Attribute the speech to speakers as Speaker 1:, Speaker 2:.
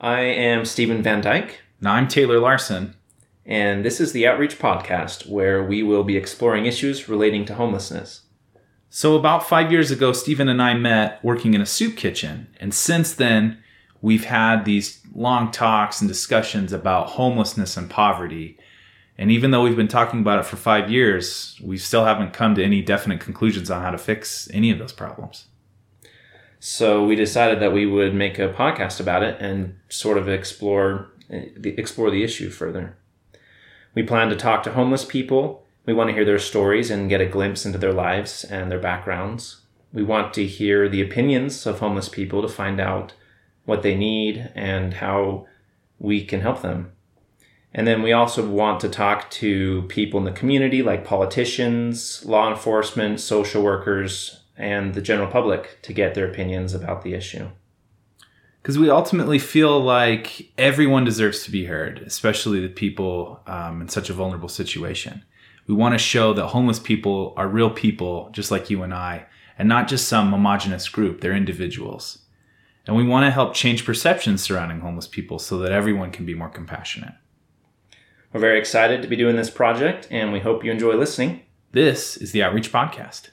Speaker 1: I am Stephen Van Dyke,
Speaker 2: And I'm Taylor Larson.
Speaker 1: and this is the Outreach Podcast, where we will be exploring issues relating to homelessness.
Speaker 2: So, about five years ago, Stephen and I met working in a soup kitchen. And since then, we've had these long talks and discussions about homelessness and poverty. And even though we've been talking about it for five years, we still haven't come to any definite conclusions on how to fix any of those problems.
Speaker 1: So we decided that we would make a podcast about it and sort of explore explore the issue further. We plan to talk to homeless people. We want to hear their stories and get a glimpse into their lives and their backgrounds. We want to hear the opinions of homeless people to find out what they need and how we can help them. And then we also want to talk to people in the community like politicians, law enforcement, social workers, and the general public to get their opinions about the issue.
Speaker 2: Because we ultimately feel like everyone deserves to be heard, especially the people um, in such a vulnerable situation. We want to show that homeless people are real people, just like you and I, and not just some homogenous group. They're individuals. And we want to help change perceptions surrounding homeless people so that everyone can be more compassionate.
Speaker 1: We're very excited to be doing this project and we hope you enjoy listening.
Speaker 2: This is the Outreach Podcast.